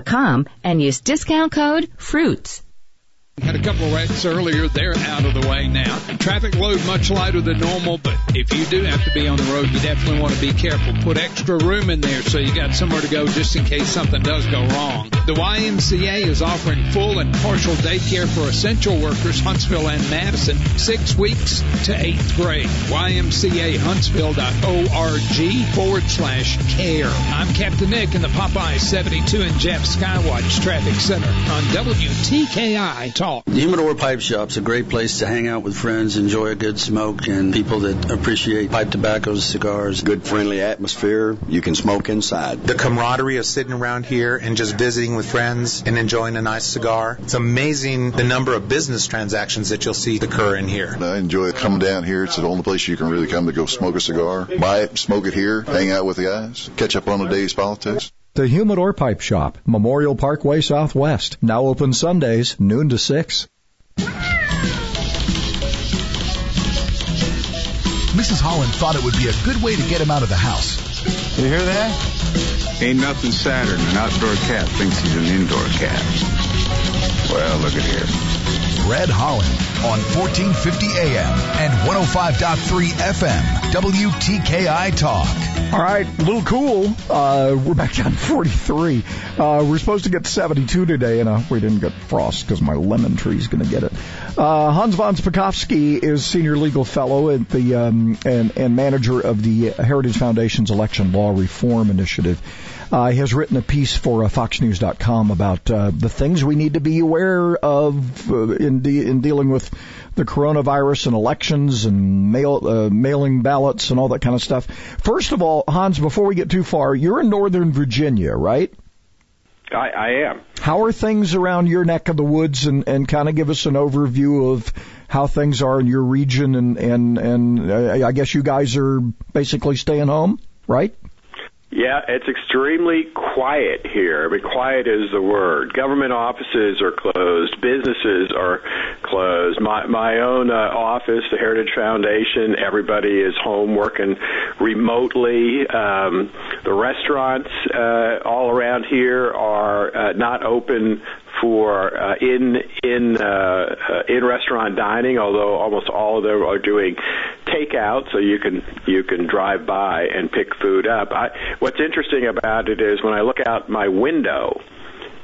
com and use discount code FRUITS. Had a couple wrecks earlier. They're out of the way now. Traffic load much lighter than normal, but if you do have to be on the road, you definitely want to be careful. Put extra room in there so you got somewhere to go just in case something does go wrong. The YMCA is offering full and partial daycare for essential workers, Huntsville and Madison, six weeks to eighth grade. YMCAHuntsville.org forward slash care. I'm Captain Nick in the Popeye 72 and Jeff Skywatch Traffic Center on WTKI Talk. The Humidor Pipe Shop's a great place to hang out with friends, enjoy a good smoke, and people that appreciate pipe tobaccos, cigars. Good friendly atmosphere. You can smoke inside. The camaraderie of sitting around here and just visiting with friends and enjoying a nice cigar. It's amazing the number of business transactions that you'll see occur in here. I enjoy coming down here. It's the only place you can really come to go smoke a cigar, buy it, smoke it here, hang out with the guys, catch up on the day's politics. The Humidor Pipe Shop, Memorial Parkway Southwest. Now open Sundays, noon to 6. Mrs. Holland thought it would be a good way to get him out of the house. You hear that? Ain't nothing sadder than an outdoor cat thinks he's an indoor cat. Well, look at here. Fred Holland on 1450 AM and 105.3 FM, WTKI Talk. All right, a little cool. Uh, we're back down to 43. Uh, we're supposed to get 72 today, and uh, we didn't get frost because my lemon tree's going to get it. Uh, Hans von Spakovsky is senior legal fellow at the um, and, and manager of the Heritage Foundation's Election Law Reform Initiative. Uh, he has written a piece for uh, FoxNews.com about the things we need to be aware of in, de- in dealing with the coronavirus and elections and mail, mailing ballots and all that kind of stuff. First of all, Hans, before we get too far, you're in Northern Virginia, right? I, I am. How are things around your neck of the woods, and, and kind of give us an overview of how things are in your region, and and and uh, I guess you guys are basically staying home, right? Yeah, it's extremely quiet here. I mean, quiet is the word. Government offices are closed. Businesses are closed. My my own uh, office, the Heritage Foundation, everybody is home working remotely. Um, the restaurants uh, all around here are uh, not open for uh, in in uh, uh, in restaurant dining, although almost all of them are doing takeout, so you can you can drive by and pick food up. I, what's interesting about it is when I look out my window.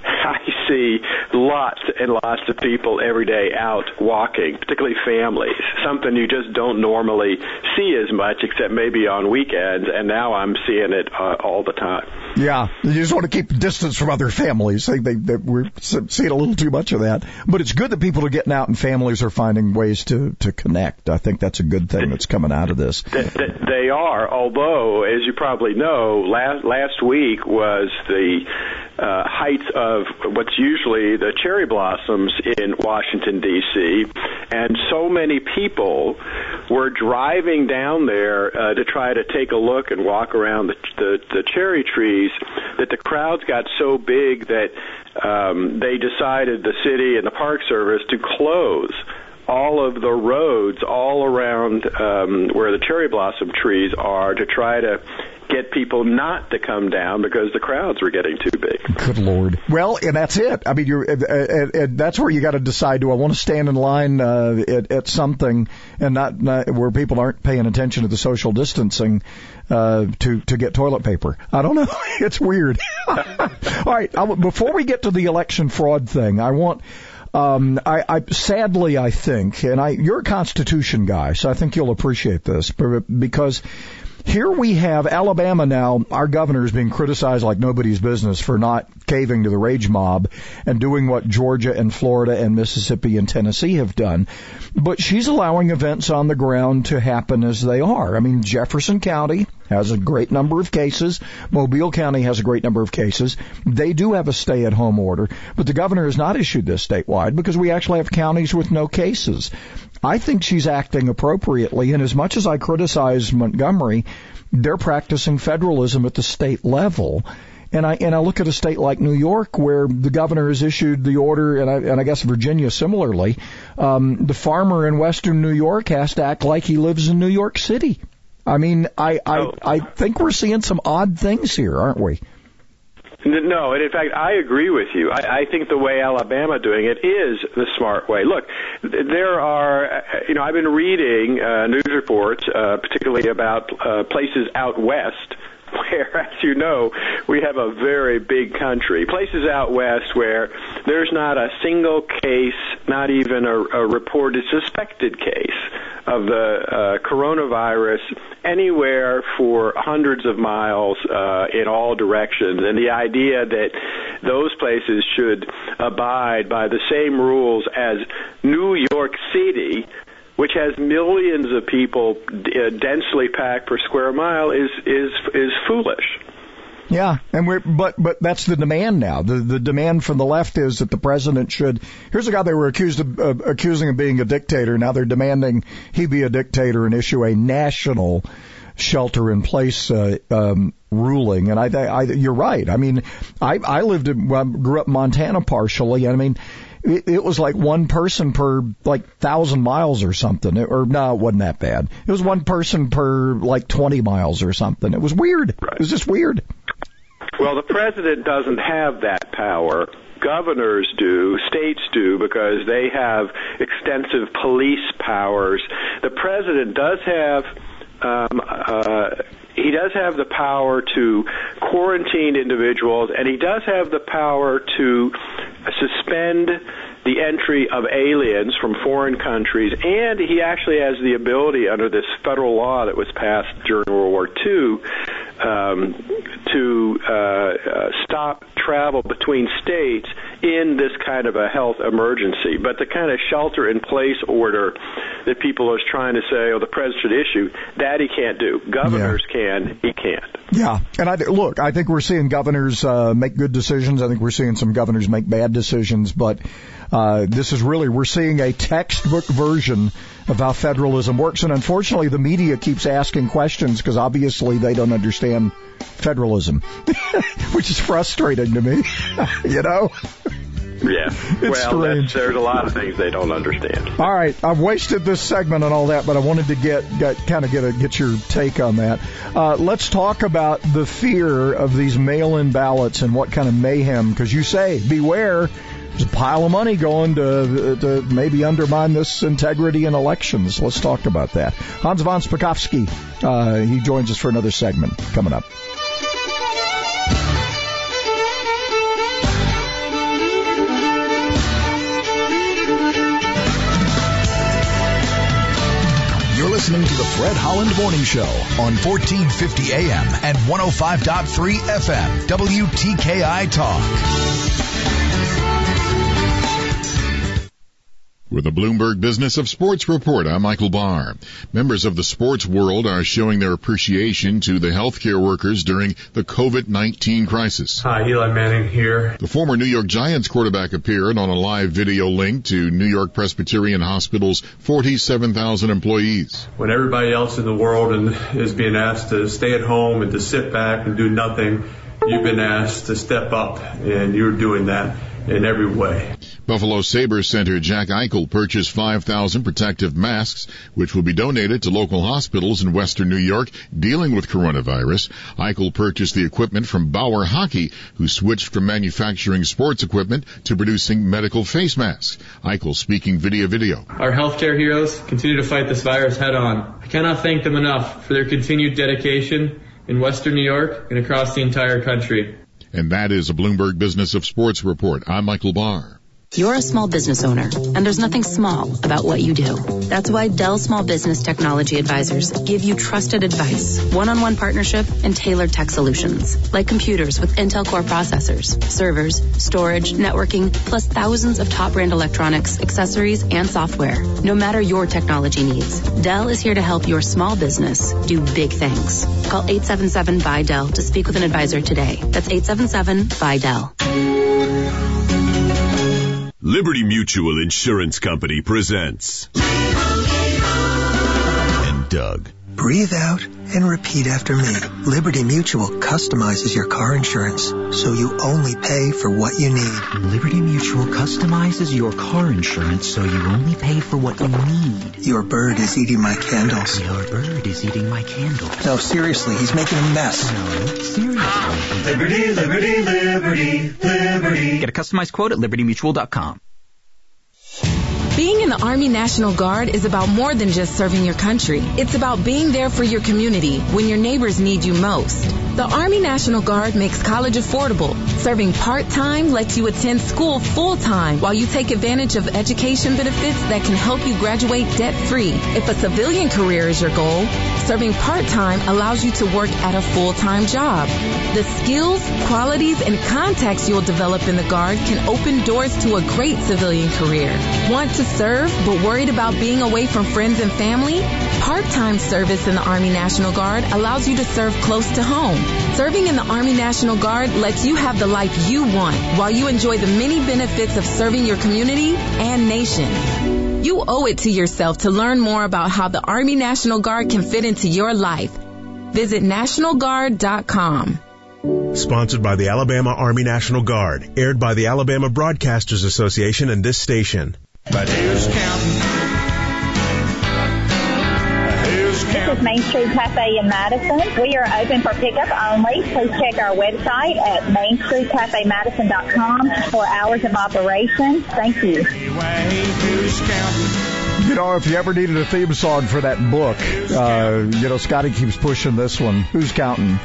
I see lots and lots of people every day out walking, particularly families, something you just don't normally see as much except maybe on weekends, and now I'm seeing it uh, all the time. Yeah, you just want to keep distance from other families. They, they, they, we're seeing a little too much of that, but it's good that people are getting out and families are finding ways to to connect. I think that's a good thing that's coming out of this. They are, although as you probably know, last last week was the uh, height of what's usually the cherry blossoms in Washington D.C., and so many people were driving down there uh, to try to take a look and walk around the, the, the cherry trees that the crowds got so big that um, they decided the city and the Park Service to close all of the roads all around um, where the cherry blossom trees are to try to get people not to come down because the crowds were getting too big. Good lord. Well, and that's it. I mean, you're, uh, uh, uh, that's where you got to decide: do I want to stand in line uh, at, at something and not, not where people aren't paying attention to the social distancing uh, to to get toilet paper? I don't know. it's weird. All right. I, before we get to the election fraud thing, I want. Um, I, I sadly I think, and I you're a Constitution guy, so I think you'll appreciate this because here we have Alabama now, our governor is being criticized like nobody's business for not caving to the rage mob and doing what Georgia and Florida and Mississippi and Tennessee have done. But she's allowing events on the ground to happen as they are. I mean, Jefferson County has a great number of cases. Mobile County has a great number of cases. They do have a stay at home order, but the governor has not issued this statewide because we actually have counties with no cases. I think she's acting appropriately, and as much as I criticize Montgomery, they're practicing federalism at the state level. And I and I look at a state like New York where the governor has issued the order, and I, and I guess Virginia similarly. Um, the farmer in Western New York has to act like he lives in New York City. I mean, I I, I think we're seeing some odd things here, aren't we? No, and in fact, I agree with you. I, I think the way Alabama doing it is the smart way. Look, there are, you know, I've been reading uh, news reports, uh, particularly about uh, places out west where, as you know, we have a very big country. Places out west where there's not a single case, not even a, a reported suspected case of the uh, coronavirus anywhere for hundreds of miles uh, in all directions. And the idea that those places should abide by the same rules as New York City, which has millions of people uh, densely packed per square mile, is is is foolish. Yeah, and we're but but that's the demand now. The the demand from the left is that the president should. Here's a guy they were accused of uh, accusing of being a dictator. Now they're demanding he be a dictator and issue a national shelter in place uh, um, ruling. And I, I, you're right. I mean, I I lived in well, I grew up in Montana partially. I mean. It, it was like one person per like thousand miles or something, or no, it wasn't that bad. It was one person per like twenty miles or something. It was weird. Right. It was just weird. Well, the president doesn't have that power. Governors do, states do, because they have extensive police powers. The president does have um, uh, he does have the power to quarantine individuals, and he does have the power to suspend the entry of aliens from foreign countries, and he actually has the ability under this federal law that was passed during World War II um, to uh, uh, stop travel between states in this kind of a health emergency. But the kind of shelter in place order that people are trying to say, oh, the president should issue, that he can't do. Governors yeah. can, he can't. Yeah, and I look, I think we're seeing governors uh, make good decisions. I think we're seeing some governors make bad decisions, but uh, this is really we're seeing a textbook version of how federalism works, and unfortunately, the media keeps asking questions because obviously they don't understand federalism, which is frustrating to me. you know. Yeah. It's well, there's a lot of things they don't understand. All right, I've wasted this segment and all that, but I wanted to get, get kind of get a, get your take on that. Uh, let's talk about the fear of these mail-in ballots and what kind of mayhem. Because you say, beware there's a pile of money going to, to maybe undermine this integrity in elections. Let's talk about that. Hans von Spakovsky, uh, he joins us for another segment coming up. You're listening to the Fred Holland Morning Show on 1450 AM and 105.3 FM, WTKI Talk. With the Bloomberg Business of Sports report, I'm Michael Barr. Members of the sports world are showing their appreciation to the healthcare workers during the COVID-19 crisis. Hi, Eli Manning here. The former New York Giants quarterback appeared on a live video link to New York Presbyterian Hospital's 47,000 employees. When everybody else in the world is being asked to stay at home and to sit back and do nothing, you've been asked to step up and you're doing that in every way. Buffalo Sabres center Jack Eichel purchased 5,000 protective masks, which will be donated to local hospitals in western New York dealing with coronavirus. Eichel purchased the equipment from Bauer Hockey, who switched from manufacturing sports equipment to producing medical face masks. Eichel speaking video video. Our healthcare heroes continue to fight this virus head on. I cannot thank them enough for their continued dedication in western New York and across the entire country. And that is a Bloomberg Business of Sports report. I'm Michael Barr. You're a small business owner, and there's nothing small about what you do. That's why Dell Small Business Technology Advisors give you trusted advice, one-on-one partnership, and tailored tech solutions, like computers with Intel Core processors, servers, storage, networking, plus thousands of top brand electronics, accessories, and software. No matter your technology needs, Dell is here to help your small business do big things. Call 877 by Dell to speak with an advisor today. That's 877 by Dell. Liberty Mutual Insurance Company presents. And Doug. Breathe out and repeat after me. Liberty Mutual customizes your car insurance so you only pay for what you need. Liberty Mutual customizes your car insurance so you only pay for what you need. Your bird is eating my candles. Your bird is eating my candles. No, seriously, he's making a mess. No, seriously. Liberty, liberty, liberty, liberty. Get a customized quote at libertymutual.com. In the Army National Guard is about more than just serving your country. It's about being there for your community when your neighbors need you most. The Army National Guard makes college affordable. Serving part-time lets you attend school full-time while you take advantage of education benefits that can help you graduate debt-free. If a civilian career is your goal, serving part-time allows you to work at a full-time job. The skills, qualities, and contacts you'll develop in the Guard can open doors to a great civilian career. Want to serve but worried about being away from friends and family? Part-time service in the Army National Guard allows you to serve close to home. Serving in the Army National Guard lets you have the life you want while you enjoy the many benefits of serving your community and nation. You owe it to yourself to learn more about how the Army National Guard can fit into your life. Visit NationalGuard.com. Sponsored by the Alabama Army National Guard. Aired by the Alabama Broadcasters Association and this station. But who's counting? This is Main Street Cafe in Madison. We are open for pickup only. Please check our website at mainstreetcafemadison.com for hours of operation. Thank you. You know, if you ever needed a theme song for that book, uh, you know, Scotty keeps pushing this one. Who's counting?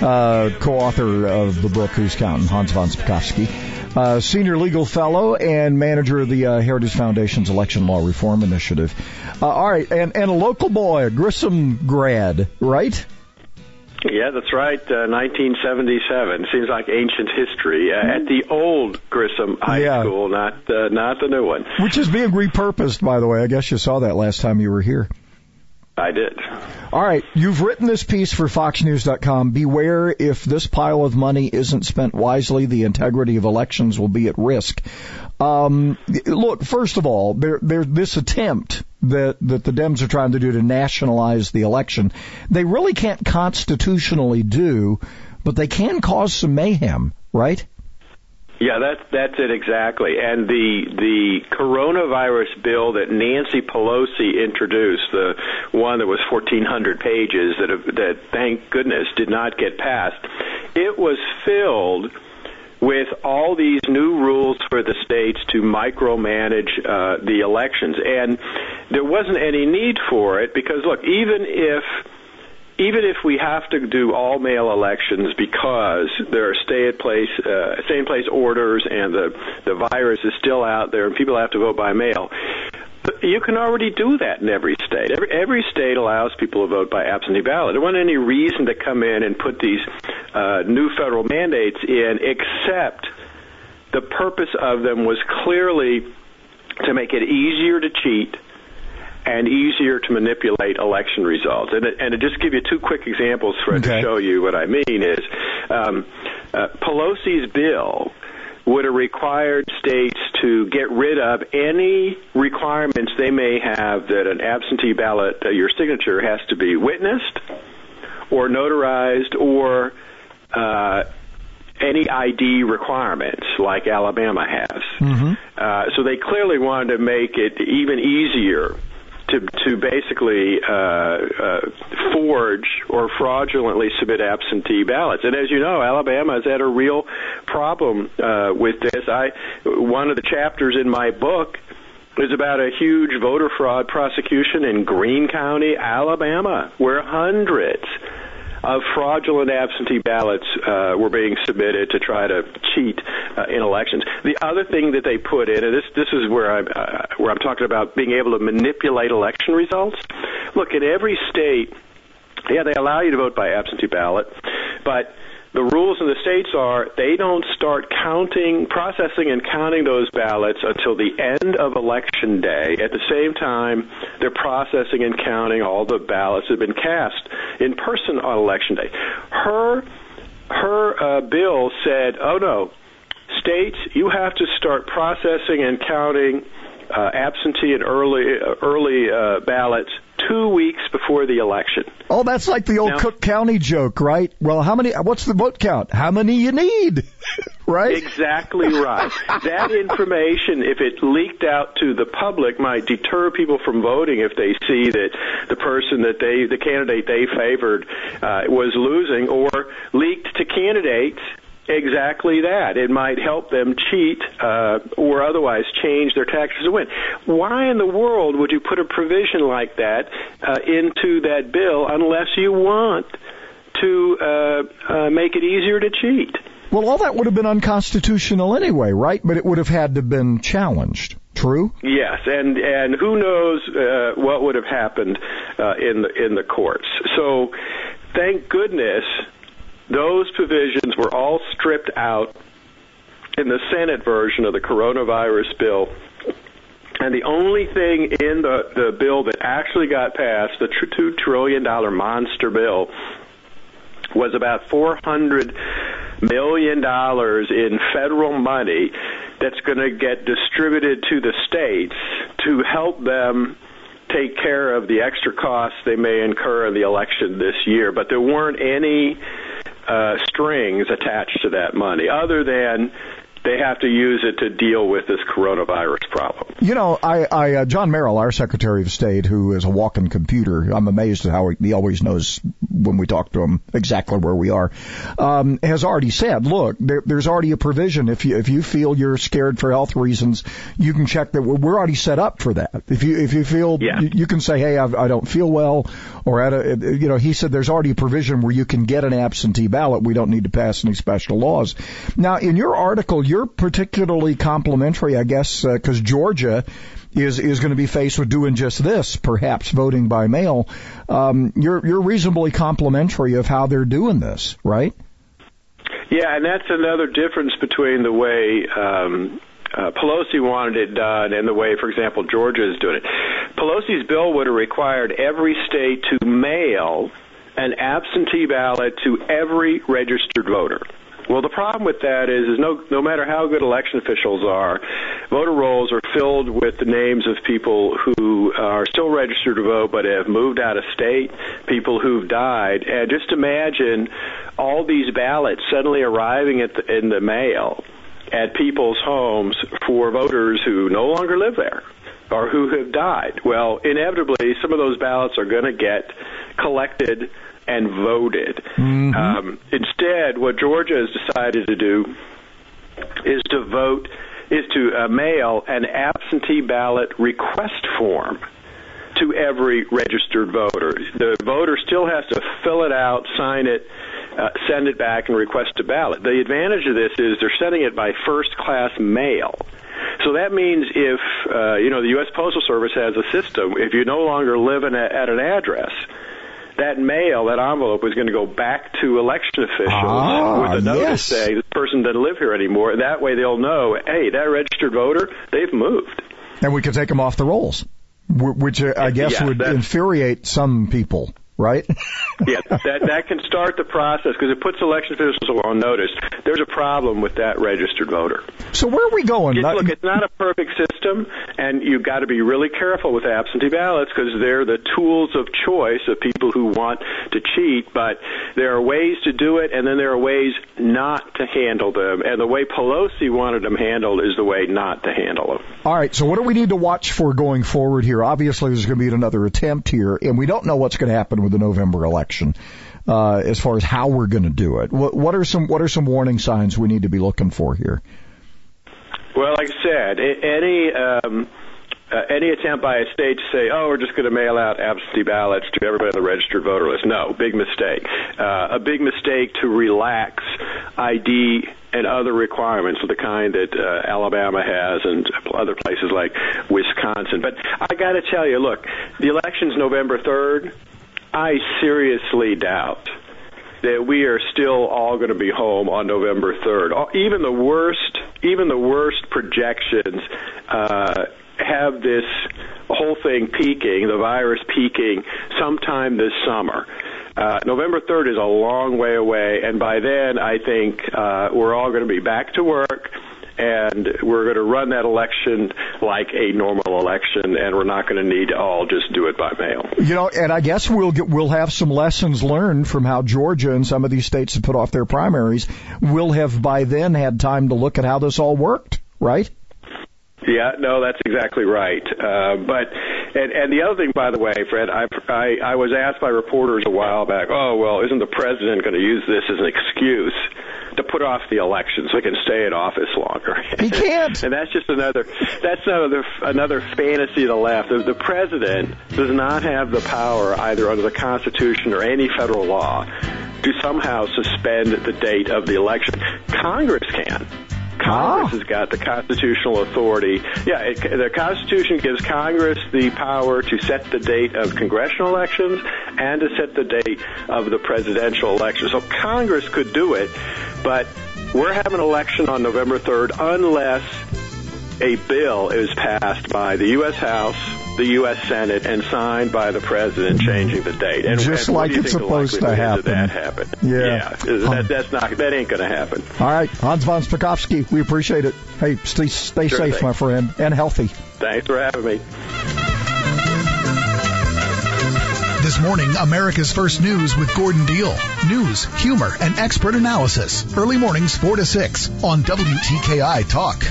Uh, co-author of the book, Who's Counting? Hans von Spakovsky. Uh, senior legal fellow and manager of the uh, Heritage Foundation's Election Law Reform Initiative. Uh, all right, and, and a local boy, a Grissom grad, right? Yeah, that's right. Uh, 1977 seems like ancient history uh, at the old Grissom High Yeah. School, not uh, not the new one. Which is being repurposed, by the way. I guess you saw that last time you were here. I did. All right, you've written this piece for FoxNews.com. Beware if this pile of money isn't spent wisely, the integrity of elections will be at risk. Um, look, first of all, there, there, this attempt that that the Dems are trying to do to nationalize the election, they really can't constitutionally do, but they can cause some mayhem, right? Yeah, that's that's it exactly. And the the coronavirus bill that Nancy Pelosi introduced, the one that was 1,400 pages, that that thank goodness did not get passed, it was filled with all these new rules for the states to micromanage uh, the elections, and there wasn't any need for it because look, even if even if we have to do all mail elections because there are stay at place uh, stay in place orders and the the virus is still out there and people have to vote by mail you can already do that in every state. Every, every state allows people to vote by absentee ballot. There wasn't any reason to come in and put these uh, new federal mandates in, except the purpose of them was clearly to make it easier to cheat and easier to manipulate election results. And, and to just give you two quick examples for to show you what I mean is um, uh, Pelosi's bill would have required states to get rid of any requirements they may have that an absentee ballot, uh, your signature has to be witnessed or notarized or uh, any ID requirements like Alabama has. Mm-hmm. Uh, so they clearly wanted to make it even easier to to basically uh, uh, forge or fraudulently submit absentee ballots. And as you know, Alabama has had a real problem uh, with this. I one of the chapters in my book is about a huge voter fraud prosecution in Greene County, Alabama, where hundreds of fraudulent absentee ballots uh, were being submitted to try to cheat uh, in elections. The other thing that they put in, and this this is where I'm uh, where I'm talking about being able to manipulate election results. Look, in every state, yeah, they allow you to vote by absentee ballot, but the rules in the states are they don't start counting, processing, and counting those ballots until the end of election day. At the same time, they're processing and counting all the ballots that have been cast in person on election day. Her her uh, bill said, "Oh no, states, you have to start processing and counting uh, absentee and early uh, early uh, ballots two weeks before the election. Oh, that's like the old Now- Cook County joke, right? Well, how many? What's the vote count? How many you need? right? Exactly right. that information, if it leaked out to the public, might deter people from voting if they see that the person that they, the candidate they favored, uh, was losing, or leaked to candidates. Exactly that. It might help them cheat uh, or otherwise change their taxes to win. Why in the world would you put a provision like that uh, into that bill unless you want to uh, uh, make it easier to cheat? Well, all that would have been unconstitutional anyway, right? But it would have had to have been challenged. True. Yes, and and who knows uh, what would have happened uh, in the in the courts. So, thank goodness those provisions were all stripped out in the Senate version of the coronavirus bill. And the only thing in the, the bill that actually got passed, the $2 trillion monster bill, was about $400 million in federal money that's going to get distributed to the states to help them take care of the extra costs they may incur in the election this year. But there weren't any uh, strings attached to that money. Other than they have to use it to deal with this coronavirus problem. You know, I, I uh, John Merrill, our Secretary of State, who is a walking computer, I'm amazed at how he, always knows when we talk to him exactly where we are. Um, has already said, look, there, there's already a provision. If you if you feel you're scared for health reasons, you can check that. We're, we're already set up for that. If you if you feel you, you can say, hey, I've, I don't feel well, or at a, you know, he said there's already a provision where you can get an absentee ballot. We don't need to pass any special laws. Now, in your article, you're particularly complimentary, I guess, because Georgia is is going to be faced with doing just this, perhaps voting by mail. Um, you're you're reasonably complimentary of how they're doing this, right? Yeah, and that's another difference between the way um, uh, Pelosi wanted it done and the way, for example, Georgia is doing it. Pelosi's bill would have required every state to mail an absentee ballot to every registered voter. Well, the problem with that is, is no, no matter how good election officials are, voter rolls are filled with the names of people who are still registered to vote but have moved out of state, people who've died, and just imagine all these ballots suddenly arriving at the, in the mail at people's homes for voters who no longer live there or who have died. Well, inevitably, some of those ballots are going to get collected and voted. Um, instead, what Georgia has decided to do is to vote, is to uh, mail an absentee ballot request form to every registered voter. The voter still has to fill it out, sign it, uh, send it back, and request a ballot. The advantage of this is they're sending it by first class mail. So that means if, uh, you know, the U.S. Postal Service has a system, if you no longer live in a, at an address, that mail, that envelope, is going to go back to election officials Ah, with a notice yes. saying this person doesn't live here anymore. That way they'll know, hey, that registered voter, they've moved. And we could take them off the rolls, which uh, I guess Yeah, would infuriate some people, right? yeah, that that can start the process because it puts election officials on notice. There's a problem with that registered voter. So where are we going? Look, it's not a perfect system, and you've got to be really careful with absentee ballots because they're the tools of choice of people who want to cheat. But there are ways to do it, and then there are ways not to handle them. And the way Pelosi wanted them handled is the way not to handle them. All right, so what do we need to watch for going forward here? Obviously, there's going to be another attempt here, and we don't know what's going to happen with the November election uh, as far as how we're going to do it. What, what are some what are some warning signs we need to be looking for here? Well, like I said, any um, uh, any attempt by a state to say, "Oh, we're just going to mail out absentee ballots to everybody on the registered voter list," no, big mistake. Uh, a big mistake to relax ID and other requirements of the kind that uh, Alabama has and other places like Wisconsin. But I got to tell you, look, the election's November third. I seriously doubt that we are still all going to be home on November 3rd. Even the worst, even the worst projections uh, have this whole thing peaking, the virus peaking sometime this summer. Uh, November 3rd is a long way away, and by then I think uh, we're all going to be back to work. And we're going to run that election like a normal election, and we're not going to need to all just do it by mail. You know, and I guess we'll get, we'll have some lessons learned from how Georgia and some of these states have put off their primaries. We'll have by then had time to look at how this all worked, right? Yeah, no, that's exactly right. Uh, but and and the other thing, by the way, Fred, I I, I was asked by reporters a while back. Oh well, isn't the president going to use this as an excuse? to put off the election so he can stay in office longer. He can't. and that's just another that's another another fantasy of the left. The, the president does not have the power either under the Constitution or any federal law to somehow suspend the date of the election. Congress can. Congress ah. has got the constitutional authority. Yeah, it, the Constitution gives Congress the power to set the date of congressional elections and to set the date of the presidential election. So Congress could do it, but we're having an election on November 3rd unless a bill is passed by the U.S. House, the U.S. Senate, and signed by the president changing the date. And, Just and like it's supposed to happen. That happen. Yeah. yeah. That, that's not. That ain't going to happen. All right, Hans von Spakovsky, we appreciate it. Hey, stay stay Sure safe, thing. my friend, and healthy. Thanks for having me. This morning, America's First News with Gordon Deal. News, humor, and expert analysis. Early mornings 4 to 6 on WTKI Talk.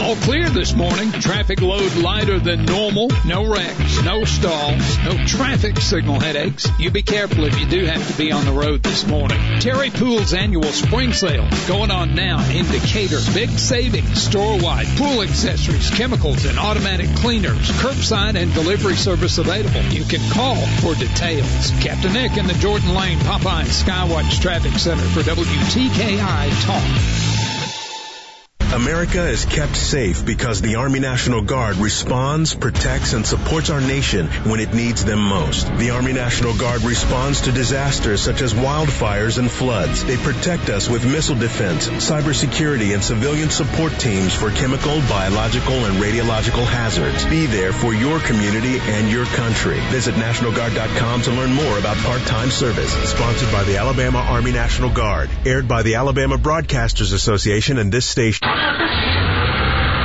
All clear this morning. Traffic load lighter than normal. No wrecks, no stalls, no traffic signal headaches. You be careful if you do have to be on the road this morning. Terry Pool's annual spring sale going on now in Decatur. Big savings store-wide. Pool accessories, chemicals, and automatic cleaners. Curbside and delivery service available. You can call for details. Captain Nick in the Jordan Lane Popeye Skywatch Traffic Center for WTKI Talk. America is kept safe because the Army National Guard responds, protects, and supports our nation when it needs them most. The Army National Guard responds to disasters such as wildfires and floods. They protect us with missile defense, cybersecurity, and civilian support teams for chemical, biological, and radiological hazards. Be there for your community and your country. Visit NationalGuard.com to learn more about part-time service. Sponsored by the Alabama Army National Guard. Aired by the Alabama Broadcasters Association and this station.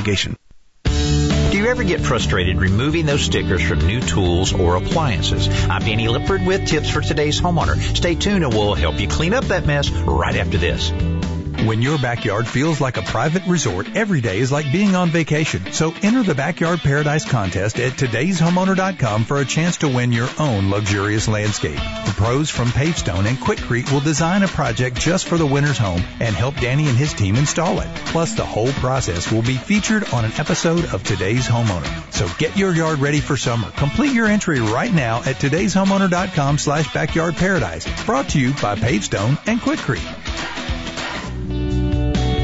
litigation. Do you ever get frustrated removing those stickers from new tools or appliances? I'm Danny Lipford with tips for today's homeowner. Stay tuned and we'll help you clean up that mess right after this. When your backyard feels like a private resort, every day is like being on vacation. So enter the Backyard Paradise contest at today'shomeowner.com for a chance to win your own luxurious landscape. The pros from Pavestone and Quikrete will design a project just for the winner's home and help Danny and his team install it. Plus, the whole process will be featured on an episode of Today's Homeowner. So get your yard ready for summer. Complete your entry right now at today'shomeowner.com slash backyard paradise. Brought to you by Pavestone and Quikrete.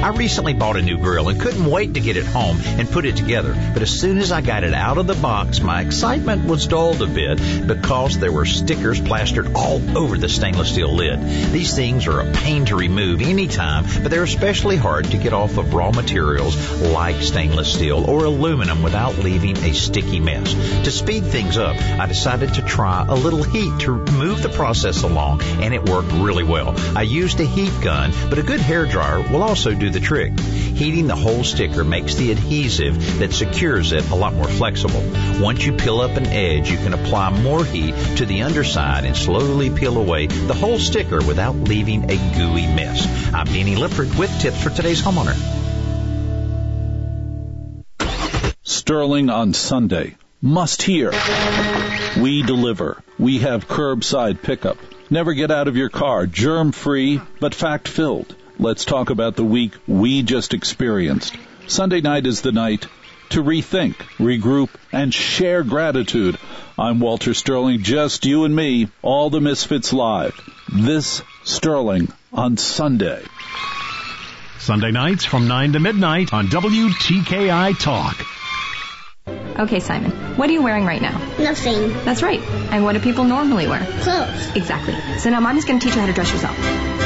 I recently bought a new grill and couldn't wait to get it home and put it together. But as soon as I got it out of the box, my excitement was dulled a bit because there were stickers plastered all over the stainless steel lid. These things are a pain to remove anytime, but they're especially hard to get off of raw materials like stainless steel or aluminum without leaving a sticky mess. To speed things up, I decided to try a little heat to move the process along, and it worked really well. I used a heat gun, but a good hair dryer will also do the trick. Heating the whole sticker makes the adhesive that secures it a lot more flexible. Once you peel up an edge, you can apply more heat to the underside and slowly peel away the whole sticker without leaving a gooey mess. I'm Danny Lipford with tips for today's homeowner. Sterling on Sunday. Must hear. We deliver. We have curbside pickup. Never get out of your car. Germ free, but fact filled. Let's talk about the week we just experienced. Sunday night is the night to rethink, regroup, and share gratitude. I'm Walter Sterling, just you and me, all the Misfits live. This Sterling on Sunday. Sunday nights from 9 to midnight on WTKI Talk. Okay, Simon, what are you wearing right now? Nothing. That's right. And what do people normally wear? Clothes. Exactly. So now mommy's going to teach you how to dress yourself.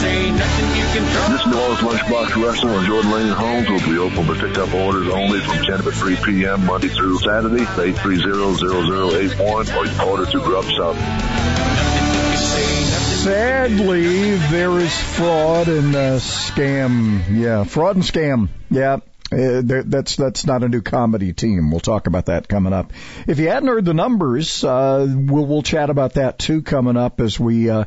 This New Orleans Lunchbox Wrestling on Jordan Lane Homes will be open for pickup orders only from 10 to 3 p.m. Monday through Saturday, 830-0081, or you can order through Grubhub. Sadly, there is fraud and uh, scam. Yeah, fraud and scam. Yeah. Uh, that's that's not a new comedy team. We'll talk about that coming up. If you hadn't heard the numbers, uh, we'll we'll chat about that too coming up as we uh,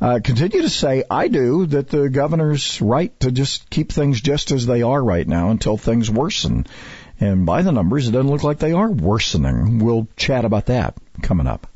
uh, continue to say I do that the governor's right to just keep things just as they are right now until things worsen. And by the numbers, it doesn't look like they are worsening. We'll chat about that coming up.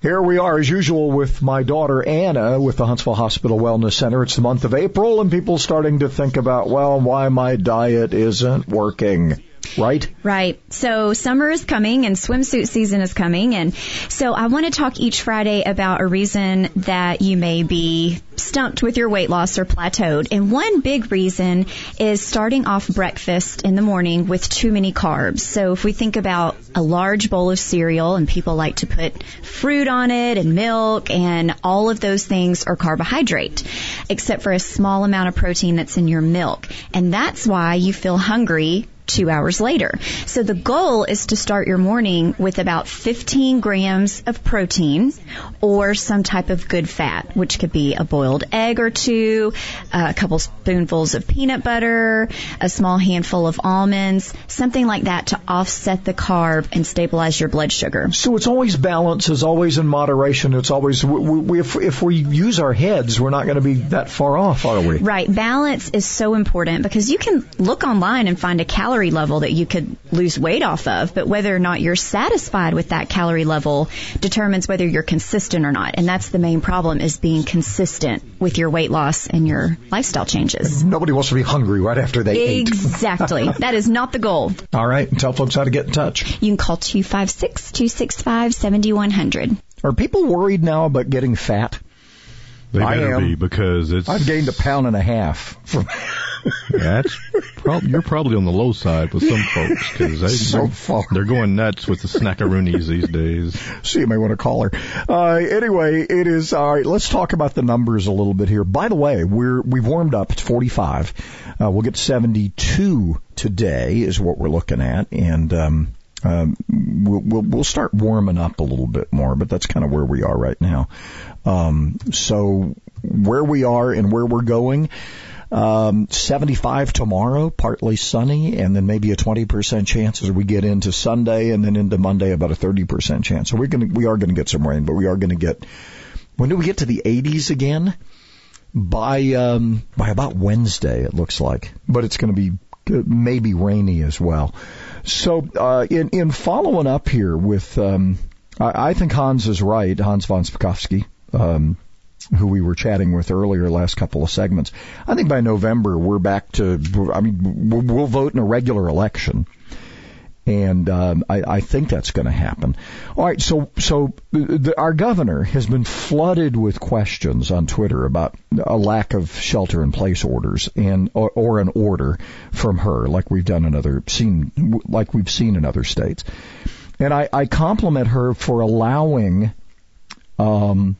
Here we are, as usual, with my daughter Anna with the Huntsville Hospital Wellness Center. It's the month of April, and people starting to think about, well, why my diet isn't working. Right? Right. So summer is coming and swimsuit season is coming. And so I want to talk each Friday about a reason that you may be stumped with your weight loss or plateaued. And one big reason is starting off breakfast in the morning with too many carbs. So if we think about a large bowl of cereal and people like to put fruit on it and milk and all of those things are carbohydrate, except for a small amount of protein that's in your milk. And that's why you feel hungry two hours later. So the goal is to start your morning with about 15 grams of protein or some type of good fat, which could be a boiled egg or two, a couple spoonfuls of peanut butter, a small handful of almonds, something like that to offset the carb and stabilize your blood sugar. So it's always balance, it's always in moderation. It's always, we, we, if, if we use our heads, we're not going to be that far off, are we? Right. Balance is so important because you can look online and find a calorie calorie level that you could lose weight off of, but whether or not you're satisfied with that calorie level determines whether you're consistent or not. And that's the main problem is being consistent with your weight loss and your lifestyle changes. Nobody wants to be hungry right after they ate. Exactly. that is not the goal. All right. Tell folks how to get in touch. You can call 256-265-7100. Are people worried now about getting fat? They I better am. be because it's. I've gained a pound and a half from That's prob- you're probably on the low side with some folks because they, So they're, far. they're going nuts with the snackaroonies these days. So you may want to call her. Uh, anyway, it is all right. Let's talk about the numbers a little bit here. By the way, we're we've warmed up. It's 45. Uh, we'll get 72 today is what we're looking at, and um, um, we'll, we'll we'll start warming up a little bit more. But that's kind of where we are right now. Um, so where we are and where we're going. Um, 75 tomorrow, partly sunny, and then maybe a 20% chance as we get into Sunday, and then into Monday about a 30% chance. So we're gonna, we are gonna get some rain, but we are gonna get, when do we get to the 80s again? By, um, by about Wednesday, it looks like. But it's gonna be uh, maybe rainy as well. So, uh, in, in following up here with, um, I, I think Hans is right, Hans von Spakovsky, um, who we were chatting with earlier last couple of segments. I think by November we're back to, I mean, we'll we'll vote in a regular election. And um, I, I think that's going to happen. All right, so so the, our governor has been flooded with questions on Twitter about a lack of shelter-in-place orders and or, or an order from her, like we've done in other seen like we've seen in other states. And I, I compliment her for allowing um,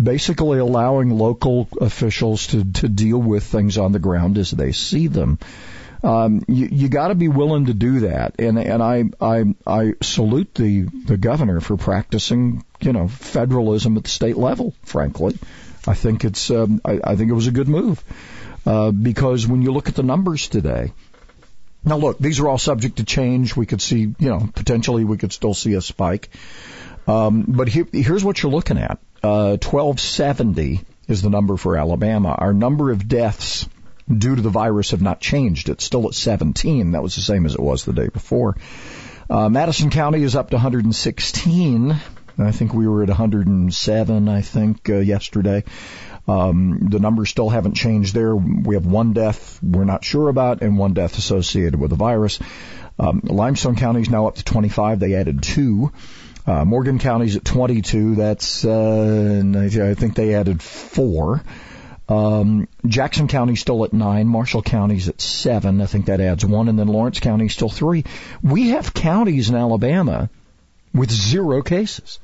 basically allowing local officials to, to deal with things on the ground as they see them. Um, you you got to be willing to do that, and and I I I salute the the governor for practicing you know federalism at the state level. Frankly, I think it's um, I, I think it was a good move uh, because when you look at the numbers today. Now look, these are all subject to change. We could see, you know, potentially we could still see a spike. Um, but here, here's what you're looking at. Uh, 1270 is the number for Alabama. Our number of deaths due to the virus have not changed. It's still at 17. That was the same as it was the day before. Uh, Madison County is up to 116. I think we were at 107, I think, uh, yesterday. Um, the numbers still haven't changed there. We have one death we're not sure about and one death associated with the virus. Um, Limestone County is now up to 25. They added two. Uh, Morgan County's at 22. That's, uh, I think they added four. Um, Jackson County's still at nine. Marshall County's at seven. I think that adds one. And then Lawrence County's still three. We have counties in Alabama with zero cases.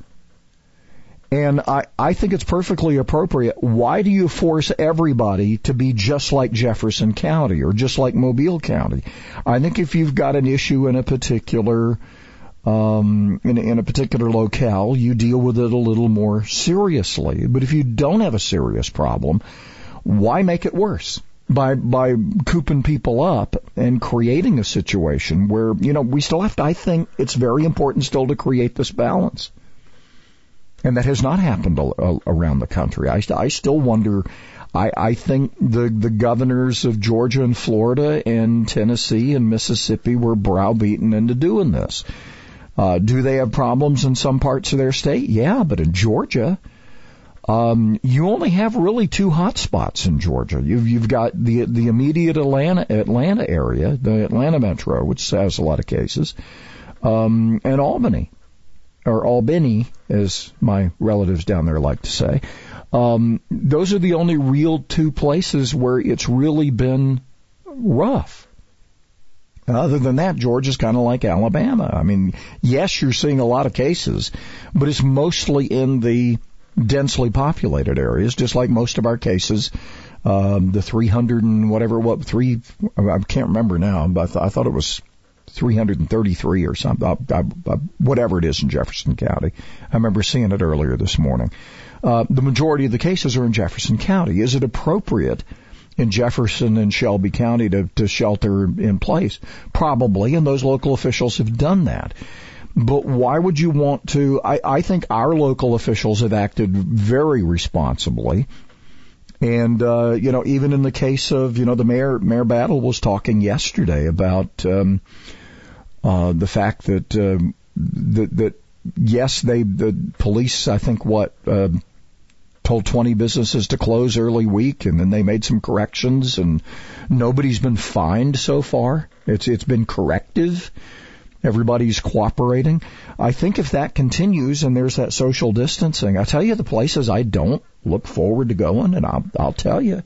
And I, I think it's perfectly appropriate. Why do you force everybody to be just like Jefferson County or just like Mobile County? I think if you've got an issue in a particular um, in, in a particular locale, you deal with it a little more seriously. But if you don't have a serious problem, why make it worse? By by cooping people up and creating a situation where you know we still have to. I think it's very important still to create this balance, and that has not happened around the country. I, I still wonder. I, I think the the governors of Georgia and Florida and Tennessee and Mississippi were browbeaten into doing this. Uh, do they have problems in some parts of their state? Yeah, but in Georgia, um, you only have really two hot spots in Georgia. You've you've got the the immediate Atlanta Atlanta area, the Atlanta metro, which has a lot of cases, um, and Albany, or Albany, as my relatives down there like to say. Um, those are the only real two places where it's really been rough. Other than that, Georgia's kind of like Alabama. I mean, yes, you're seeing a lot of cases, but it's mostly in the densely populated areas, just like most of our cases. Um, the 300 and whatever, what three? I can't remember now, but I, th- I thought it was 333 or something. Uh, uh, whatever it is in Jefferson County. I remember seeing it earlier this morning. Uh, the majority of the cases are in Jefferson County. Is it appropriate? in Jefferson and Shelby County to, to shelter in place? Probably, and those local officials have done that. But why would you want to? I, I think our local officials have acted very responsibly And uh, you know, even in the case of you know the mayor, Mayor Battle was talking yesterday about um, uh, the fact that um, that that yes, they the police I think what uh, told 20 businesses to close early week, and then they made some corrections, and nobody's been fined so far. It's it's been corrective. Everybody's cooperating. I think if that continues and there's that social distancing, I tell you the places I don't look forward to going, and I'll, I'll tell you,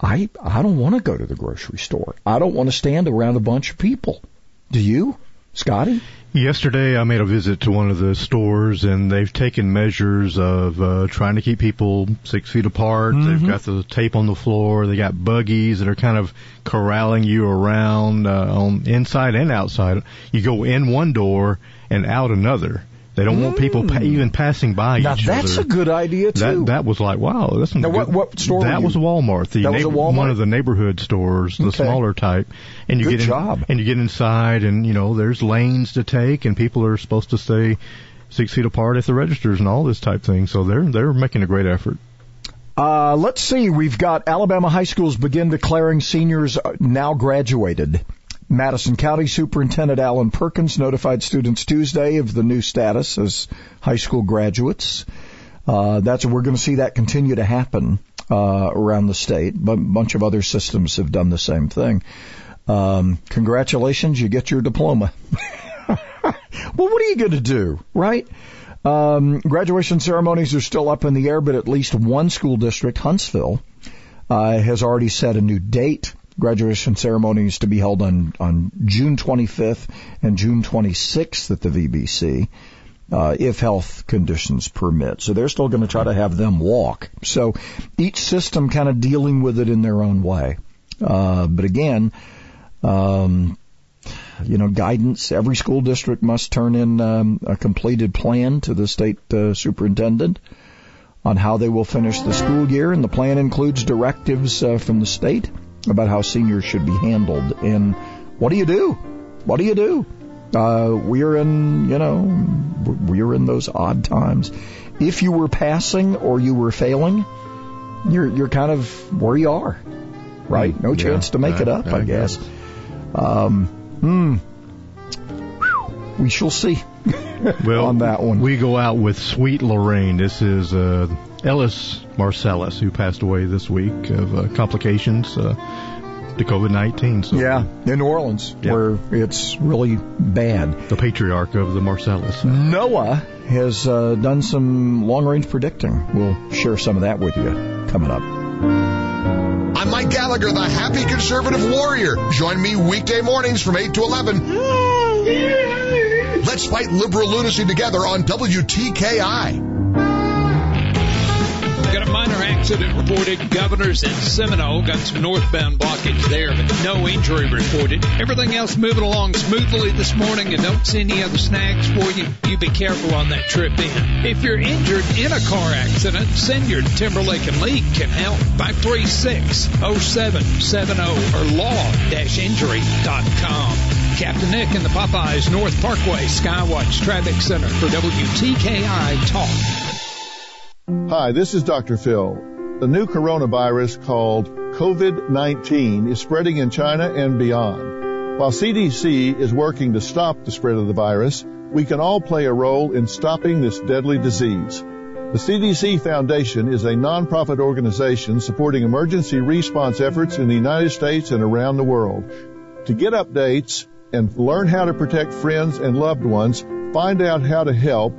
I I don't want to go to the grocery store. I don't want to stand around a bunch of people. Do you, Scotty? Yesterday, I made a visit to one of the stores, and they've taken measures of uh, trying to keep people six feet apart. Mm-hmm. They've got the tape on the floor. They got buggies that are kind of corralling you around uh, on inside and outside. You go in one door and out another. They don't want people pa- even passing by Mm. Now each that's other. a good idea too. That that was like wow. That's Now, good. what- what store That was? Walmart. The That was a Walmart? one of the neighborhood stores, the Okay. smaller type. And you Good get in, job. and you get inside, and you know there's lanes to take, and people are supposed to stay six feet apart at the registers and all this type thing. So they're they're making a great effort. Uh, let's see. We've got Alabama high schools begin declaring seniors uh, now graduated. Madison County Superintendent Alan Perkins notified students Tuesday of the new status as high school graduates. Uh, that's we're going to see that continue to happen uh, around the state. A bunch of other systems have done the same thing. Um, congratulations, you get your diploma. well, what are you going to do, right? Um, graduation ceremonies are still up in the air, but at least one school district, Huntsville, uh, has already set a new date. Graduation ceremonies to be held on, on June 25th and June 26th at the VBC, uh, if health conditions permit. So they're still going to try to have them walk. So each system kind of dealing with it in their own way. Uh, but again, um, you know, guidance. Every school district must turn in um, a completed plan to the state uh, superintendent on how they will finish the school year, and the plan includes directives uh, from the state about how seniors should be handled. And what do you do? What do you do? Uh, we are in, you know, we are in those odd times. If you were passing or you were failing, you're you're kind of where you are, right? No Yeah, chance to make it up, I I guess. Um, hmm. We shall see. Well, on that one. we go out with Sweet Lorraine. This is uh, Ellis Marsalis, who passed away this week of uh, complications uh, to COVID nineteen. So Yeah, in New Orleans, Yeah. where it's really bad. the patriarch of the Marsalis. NOAA has uh, done some long range predicting. We'll share some of that with you coming up. I'm Mike Gallagher, the happy conservative warrior. Join me weekday mornings from 8 to 11. Let's fight liberal lunacy together on WTKI. Got a minor accident reported. Governors and Seminole got some northbound blockage there, but no injury reported. Everything else moving along smoothly this morning and don't see any other snags for you. You be careful on that trip in. If you're injured in a car accident, Siniard Timberlake and Lee can help. 536-0770 or law-injury.com. Captain Nick in the Popeyes North Parkway Skywatch Traffic Center for WTKI Talk. Hi, this is Dr. Phil. The new coronavirus called COVID-19 is spreading in China and beyond. While CDC is working to stop the spread of the virus, we can all play a role in stopping this deadly disease. The CDC Foundation is a nonprofit organization supporting emergency response efforts in the United States and around the world. To get updates and learn how to protect friends and loved ones, find out how to help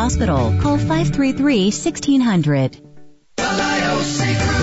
Hospital. Call 533-1600. The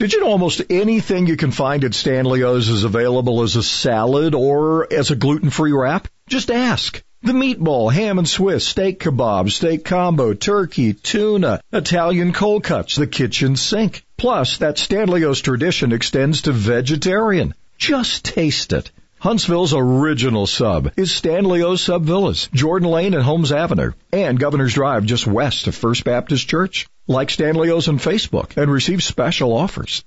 Did you know almost anything you can find at Stanley's is available as a salad or as a gluten-free wrap? Just ask. The meatball, ham and Swiss, steak kebab, steak combo, turkey, tuna, Italian cold cuts, the kitchen sink. Plus, that Stanley's tradition extends to vegetarian. Just taste it. Huntsville's original sub is Stanley's Sub Villas, Jordan Lane and Holmes Avenue, and Governor's Drive just west of First Baptist Church. Like Stanley O's on Facebook and receive special offers.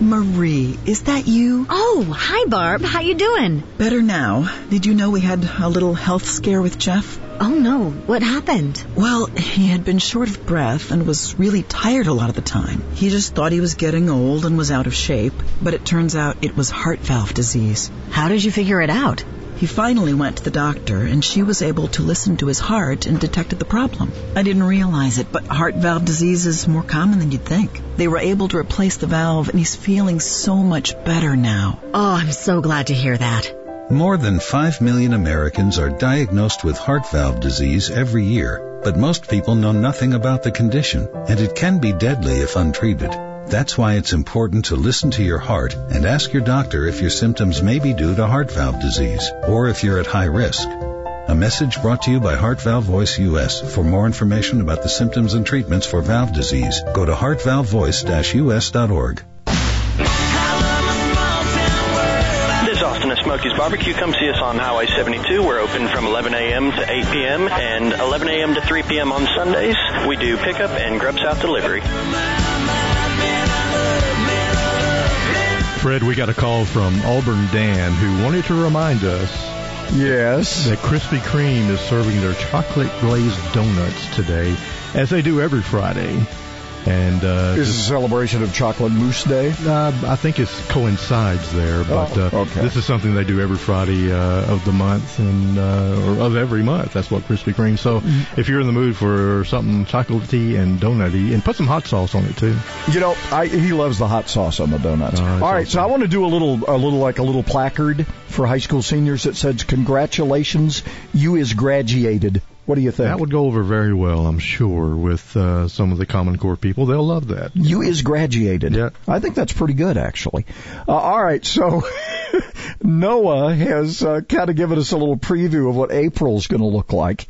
Marie, is that you? Oh, hi Barb. How you doing? Better now. Did you know we had a little health scare with Jeff? Oh no, what happened? Well, he had been short of breath and was really tired a lot of the time. He just thought he was getting old and was out of shape, but it turns out it was heart valve disease. How did you figure it out? He finally went to the doctor, and she was able to listen to his heart and detected the problem. I didn't realize it, but heart valve disease is more common than you'd think. They were able to replace the valve, and he's feeling so much better now. Oh, I'm so glad to hear that. More than 5 million Americans are diagnosed with heart valve disease every year, but most people know nothing about the condition, and it can be deadly if untreated. That's why it's important to listen to your heart and ask your doctor if your symptoms may be due to heart valve disease or if you're at high risk. A message brought to you by Heart Valve Voice US. For more information about the symptoms and treatments for valve disease, go to heartvalvevoice-us.org. Austin at Smoky's Barbecue. Come see us on Highway 72. We're open from 11 a.m. to 8 p.m. and 11 a.m. to 3 p.m. on Sundays. We do pickup and Grubhub delivery. Fred, we got a call from Auburn Dan who wanted to remind us Yes. that Krispy Kreme is serving their chocolate glazed donuts today, as they do every Friday. And uh, Is this a celebration of Chocolate Mousse Day? Uh, I think it coincides there, but Oh, uh, this is something they do every Friday uh, of the month and uh, or of every month. That's what Krispy Kreme. So Mm-hmm. if you're in the mood for something chocolatey and donutty, and put some hot sauce on it too. You know, I, he loves the hot sauce on the donuts. Oh, All right, so I want to do a little, a little like a little placard for high school seniors that says, "Congratulations, you is graduated." What do you think? That would go over very well, I'm sure, with uh, some of the Common Core people. They'll love that. You is graduated. Yeah. I think that's pretty good, actually. Uh, all right, so NOAA has uh, kind of given us a little preview of what April's going to look like,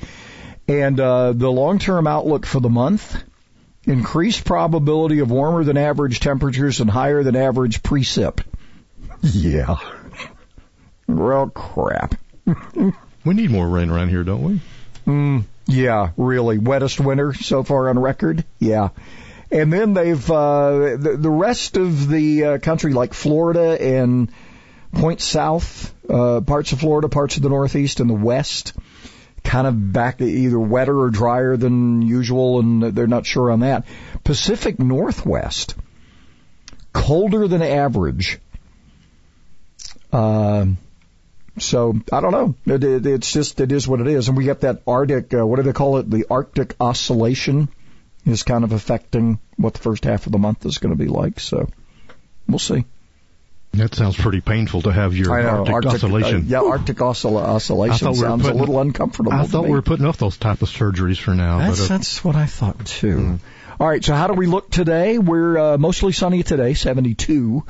and uh, the long-term outlook for the month: increased probability of warmer than average temperatures and higher than average precip. Yeah. Well, crap. We need more rain around here, don't we? Mm, yeah, really. Wettest winter so far on record. Yeah. And then they've, uh, the, the rest of the uh, country, like Florida and point south, uh, parts of Florida, parts of the Northeast and the West, kind of back to either wetter or drier than usual, and they're not sure on that. Pacific Northwest, colder than average. Um, so I don't know. It, it, it's just it is what it is, and we got that Arctic. Uh, what do they call it? The Arctic oscillation is kind of affecting what the first half of the month is going to be like. So we'll see. That sounds pretty painful to have your know, Arctic, oscillation. uh, yeah, Arctic oscill- oscillation sounds a little uncomfortable. I thought we were putting off those type of surgeries for now. That's, but, uh, that's what I thought too. All right, so how do we look today? We're uh, mostly sunny today, 72.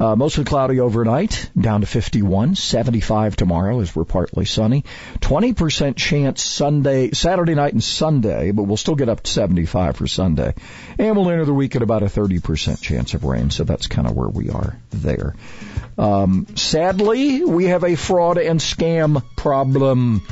Uh, mostly cloudy overnight, down to 51. 75 tomorrow as we're partly sunny. 20% chance Sunday, Saturday night and Sunday, but we'll still get up to 75 for Sunday. And we'll enter the week at about a 30% chance of rain, so that's kind of where we are there. Um, sadly, we have a fraud and scam problem.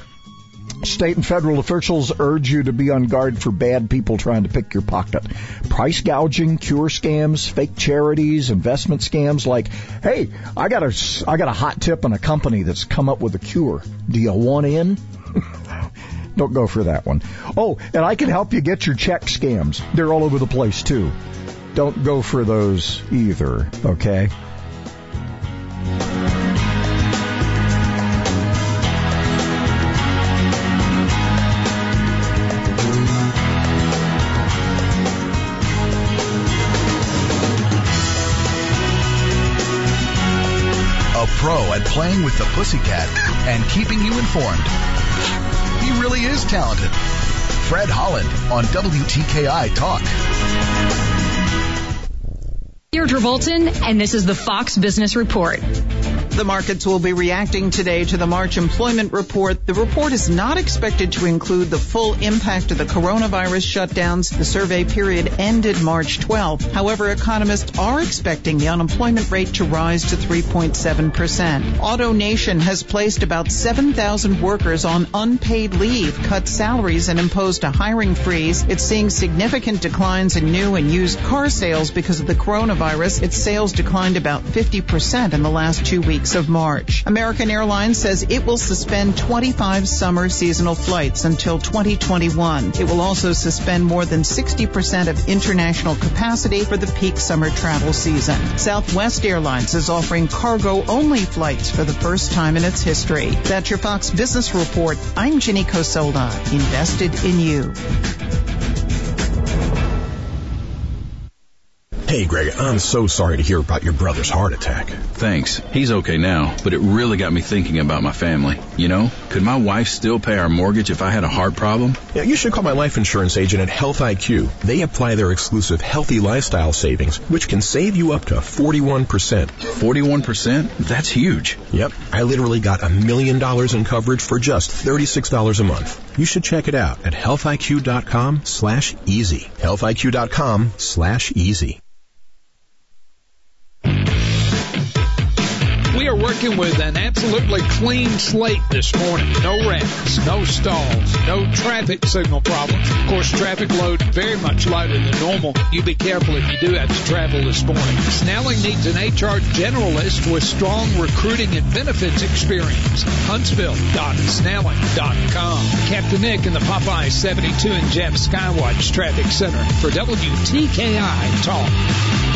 State and federal officials urge you to be on guard for bad people trying to pick your pocket. Price gouging, cure scams, fake charities, investment scams like, hey, I got a, I got a hot tip on a company that's come up with a cure. Do you want in? Don't go for that one. Oh, and I can help you get your check scams. They're all over the place too. don't go for those either. Okay. Pro at playing with the pussycat and keeping you informed. He really is talented. Fred Holland on WTKI Talk. Deirdre Bolton, and this is the Fox Business Report. The markets will be reacting today to the March employment report. The report is not expected to include the full impact of the coronavirus shutdowns. The survey period ended March 12. However, economists are expecting the unemployment rate to rise to 3.7%. AutoNation has placed about 7,000 workers on unpaid leave, cut salaries, and imposed a hiring freeze. It's seeing significant declines in new and used car sales because of the coronavirus. Its sales declined about 50% in the last two weeks of March. American Airlines says it will suspend 25 summer seasonal flights until 2021. It will also suspend more than 60% of international capacity for the peak summer travel season. Southwest Airlines is offering cargo only flights for the first time in its history. That's your Fox Business Report. I'm Ginny Cosola, invested in you. Hey, Greg, I'm so sorry to hear about your brother's heart attack. Thanks. He's okay now, but it really got me thinking about my family. You know, could my wife still pay our mortgage if I had a heart problem? Yeah, you should call my life insurance agent at Health IQ. They apply their exclusive healthy lifestyle savings, which can save you up to 41%. 41%? That's huge. Yep. I literally got a million dollars in coverage for just $36 a month. You should check it out at healthiq.com slash easy. healthiq.com slash easy. We are working with an absolutely clean slate this morning. No wrecks, no stalls, no traffic signal problems. Of course, traffic load very much lighter than normal. You be careful if you do have to travel this morning. Snelling needs an HR generalist with strong recruiting and benefits experience. Huntsville.snelling.com. Captain Nick in the Popeye 72 and Jeff Skywatch Traffic Center for WTKI Talk.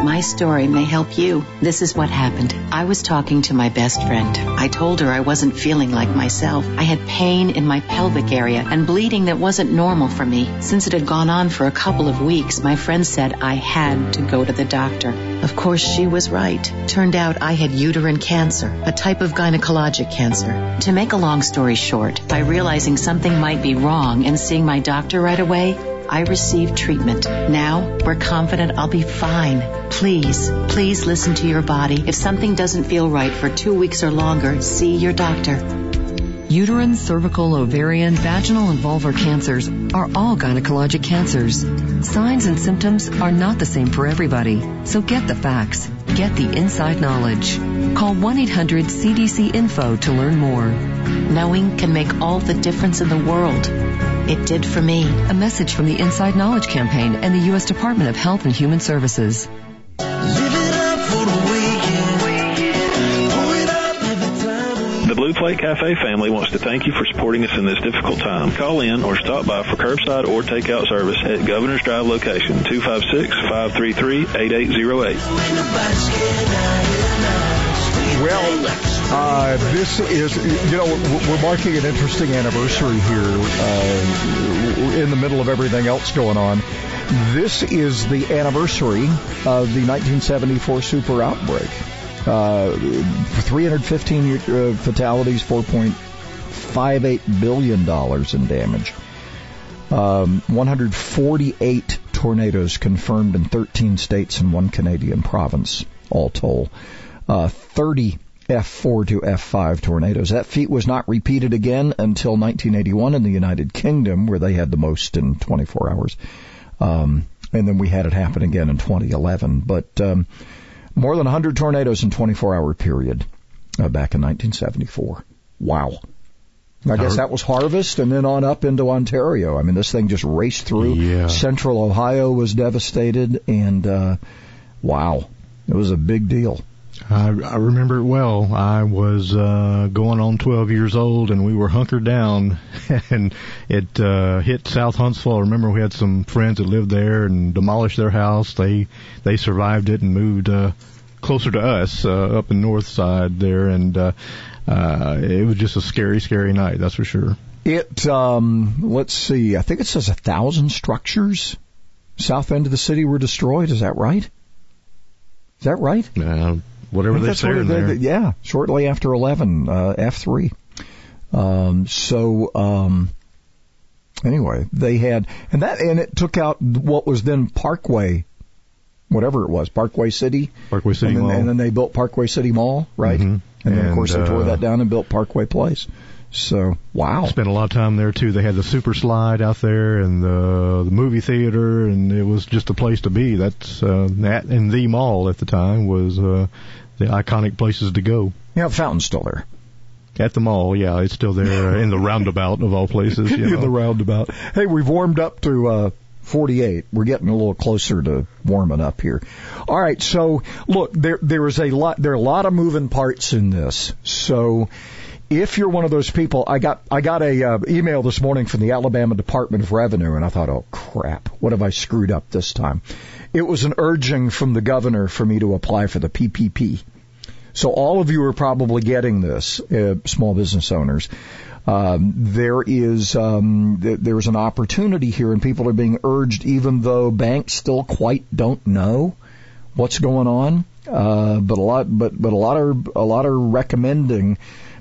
My story may help you. This is what happened. I was talking to my best friend. I told her I wasn't feeling like myself. I had pain in my pelvic area and bleeding that wasn't normal for me. Since it had gone on for a couple of weeks, my friend said I had to go to the doctor. Of course, she was right. Turned out I had uterine cancer, a type of gynecologic cancer. To make a long story short, by realizing something might be wrong and seeing my doctor right away, I received treatment. Now we're confident I'll be fine. Please, please listen to your body. If something doesn't feel right for two weeks or longer, see your doctor. Uterine, cervical, ovarian, vaginal, and vulvar cancers are all gynecologic cancers. Signs and symptoms are not the same for everybody, so get the facts. Get the inside knowledge. Call 1-800-CDC-INFO to learn more. Knowing can make all the difference in the world. It did for me. A message from the Inside Knowledge Campaign and the U.S. Department of Health and Human Services. Blue Plate Cafe family wants to thank you for supporting us in this difficult time. Call in or stop by for curbside or takeout service at Governor's Drive location 256-533-8808. Well, uh, this is, you know, we're marking an interesting anniversary here uh, in the middle of everything else going on. This is the anniversary of the 1974 super outbreak. Uh, 315 uh, fatalities, 4.58 billion dollars in damage. Um, 148 tornadoes confirmed in 13 states and one Canadian province, all told. Uh, 30 F4 to F5 tornadoes. That feat was not repeated again until 1981 in the United Kingdom, where they had the most in 24 hours. Um, and then we had it happen again in 2011. But um, more than 100 tornadoes in 24 hour period uh, back in 1974. Wow. I guess that was harvest and then on up into Ontario. I mean, this thing just raced through. Yeah. Central Ohio was devastated and, uh, wow, it was a big deal. I, I remember it well. I was uh, going on 12 years old, and we were hunkered down, and it uh, hit South Huntsville. I remember we had some friends that lived there and demolished their house. They they survived it and moved uh, closer to us uh, up in north side there, and uh, uh, it was just a scary, scary night. That's for sure. It, um, let's see, I think it says a thousand structures south end of the city were destroyed. Is that right? Is that right? Uh, whatever they say what they- there. they- yeah, shortly after 11, uh, F3. Um, so, um, anyway, they had, and that, and it took out what was then Parkway, whatever it was, Parkway City. Parkway City and then, Mall. And then they built Parkway City Mall, right? Mhm. And then of And, course they tore uh, that down and built Parkway Place. So, wow. Spent a lot of time there too. They had the super slide out there and the the movie theater, and it was just a place to be. That's uh, that and the mall at the time was uh, the iconic places to go. Yeah, the fountain's still there. At the mall, yeah, it's still there uh, in the roundabout of all places. You in the roundabout. Hey, we've warmed up to uh, 48. We're getting a little closer to warming up here. All right, so look, there there is a lot there are a lot of moving parts in this. So if you're one of those people, I got I got a uh, email this morning from the Alabama Department of Revenue, and I thought, oh crap, what have I screwed up this time? It was an urging from the governor for me to apply for the PPP. So all of you are probably getting this, uh, small business owners. Um, there is um, th- there is an opportunity here, and people are being urged, even though banks still quite don't know what's going on. Uh, but a lot, but but a lot are a lot are recommending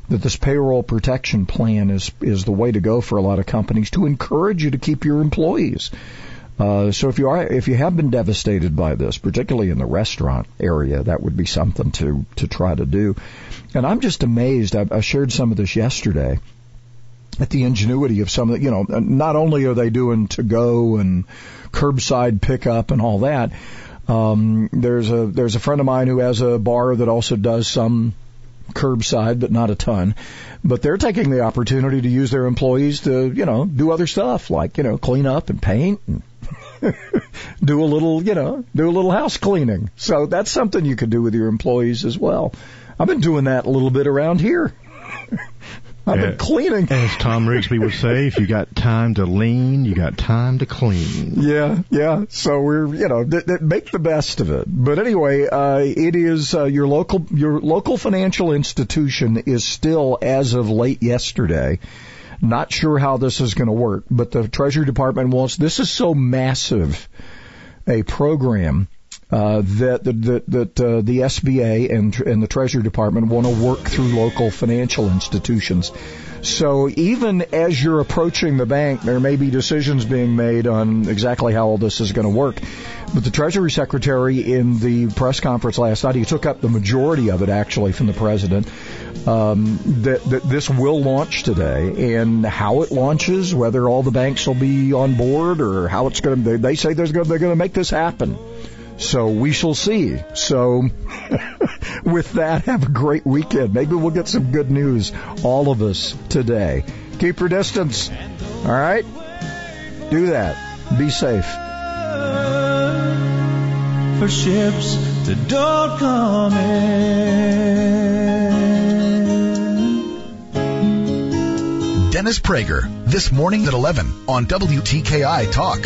that this payroll protection plan is is the way to go for a lot of companies to encourage you to keep your employees. Uh, so if you are, if you have been devastated by this, particularly in the restaurant area, that would be something to to try to do. And I'm just amazed. I, I shared some of this yesterday at the ingenuity of some of the, you know, not only are they doing to go and curbside pickup and all that. Um, there's a there's a friend of mine who has a bar that also does some curbside, but not a ton. But they're taking the opportunity to use their employees to, you know, do other stuff like, you know, clean up and paint and do a little, you know, do a little house cleaning. So that's something you could do with your employees as well. I've been doing that a little bit around here. I've been cleaning. As Tom Rigsby would say, if you got time to lean, you got time to clean. Yeah, yeah. So we're, you know, th- th- make the best of it. But anyway, uh, it is uh, your local your local financial institution is still, as of late yesterday, not sure how this is going to work. But the Treasury Department wants this is so massive a program. Uh, that that that, uh, the SBA and and the Treasury Department want to work through local financial institutions. So even as you're approaching the bank, there may be decisions being made on exactly how all this is going to work. But the Treasury Secretary in the press conference last night, he took up the majority of it actually from the President. Um, that, that this will launch today, and how it launches, whether all the banks will be on board or how it's going to. They, they say there's going, they're going to make this happen. So we shall see. So with that, have a great weekend. Maybe we'll get some good news, all of us today. Keep your distance. All right? Do that. Be safe. For ships that don't come in. Dennis Prager, this morning at 11 on WTKI Talk.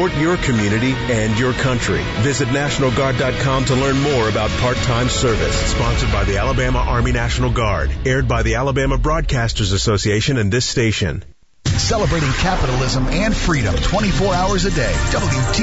support your community and your country. Visit NationalGuard.com to learn more about part-time service. Sponsored by the Alabama Army National Guard. Aired by the Alabama Broadcasters Association and this station. Celebrating capitalism and freedom 24 hours a day. WT